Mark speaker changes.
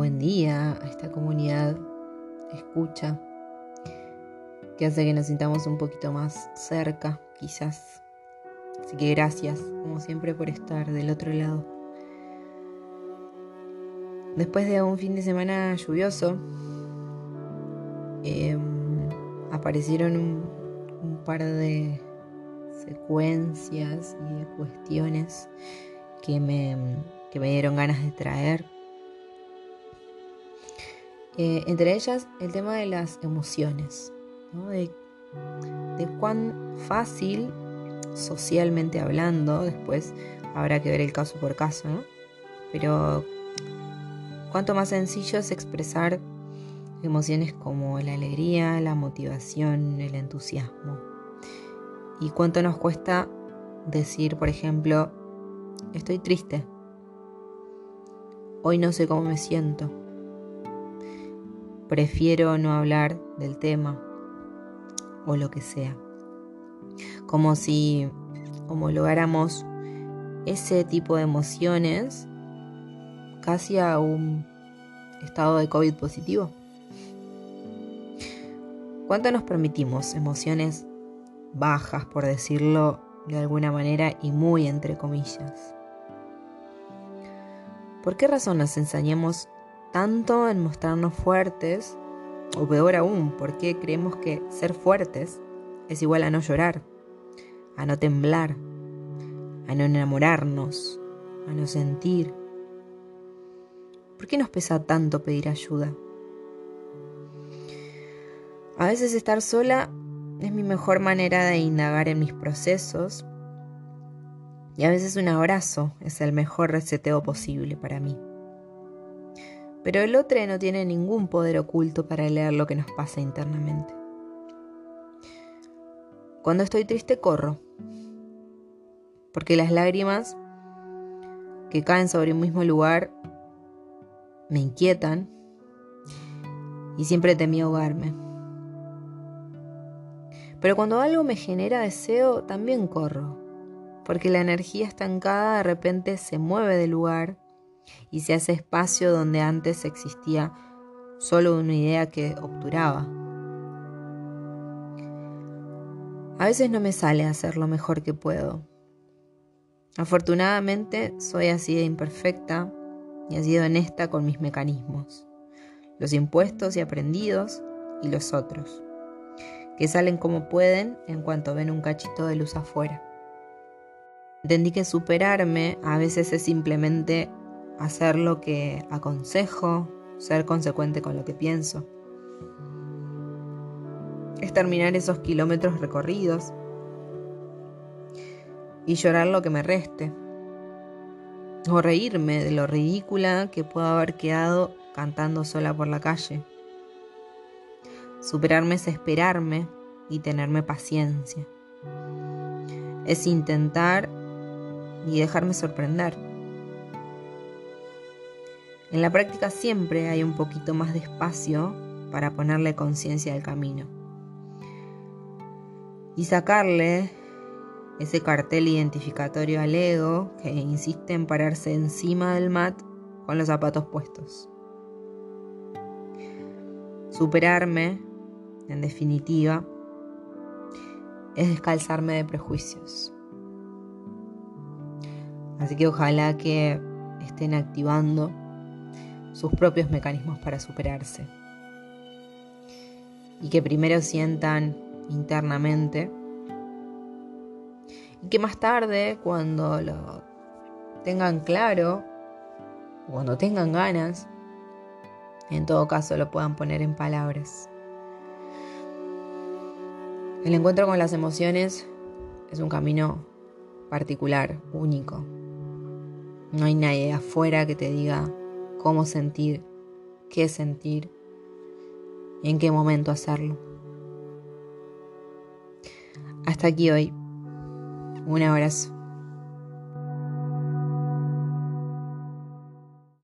Speaker 1: buen día a esta comunidad escucha que hace que nos sintamos un poquito más cerca, quizás. Así que gracias, como siempre, por estar del otro lado. Después de un fin de semana lluvioso, em, aparecieron un par de secuencias y de cuestiones que me, que me dieron ganas de traer. Eh, entre ellas el tema de las emociones, de, de cuán fácil, socialmente hablando, después habrá que ver el caso por caso, ¿no? pero cuánto más sencillo es expresar emociones como la alegría, la motivación, el entusiasmo. ¿Y cuánto nos cuesta decir, por ejemplo, estoy triste? Hoy no sé cómo me siento. Prefiero no hablar del tema o lo que sea. Como si homologáramos ese tipo de emociones casi a un estado de COVID positivo. ¿Cuánto nos permitimos emociones bajas, por decirlo de alguna manera, y muy entre comillas. ¿Por qué razón nos ensañamos tanto en mostrarnos fuertes? O peor aún, ¿por qué creemos que ser fuertes es igual a no llorar, a no temblar, a no enamorarnos, a no sentir? ¿Por qué nos pesa tanto pedir ayuda? A veces estar sola es mi mejor manera de indagar en mis procesos y a veces un abrazo es el mejor reseteo posible para mí. Pero el otro no tiene ningún poder oculto para leer lo que nos pasa internamente. Cuando estoy triste corro, porque las lágrimas que caen sobre un mismo lugar me inquietan y siempre temí ahogarme. Pero cuando algo me genera deseo, también corro, porque la energía estancada de repente se mueve del lugar y se hace espacio donde antes existía solo una idea que obturaba. A veces no me sale hacer lo mejor que puedo. Afortunadamente soy así de imperfecta y así de honesta con mis mecanismos, los impuestos y aprendidos y los otros que salen como pueden en cuanto ven un cachito de luz afuera. Entendí que superarme a veces es simplemente hacer lo que aconsejo, ser consecuente con lo que pienso. Es terminar esos kilómetros recorridos y llorar lo que me reste. O reírme de lo ridícula que puedo haber quedado cantando sola por la calle. Superarme es esperarme y tenerme paciencia. Es intentar y dejarme sorprender. En la práctica siempre hay un poquito más de espacio para ponerle conciencia al camino. Y sacarle ese cartel identificatorio al ego que insiste en pararse encima del mat con los zapatos puestos. Superarme en definitiva, es descalzarme de prejuicios. Así que ojalá que estén activando sus propios mecanismos para superarse. Y que primero sientan internamente y que más tarde, cuando lo tengan claro, cuando tengan ganas, en todo caso lo puedan poner en palabras. El encuentro con las emociones es un camino particular, único. No hay nadie afuera que te diga cómo sentir, qué sentir y en qué momento hacerlo. Hasta aquí hoy. Un abrazo.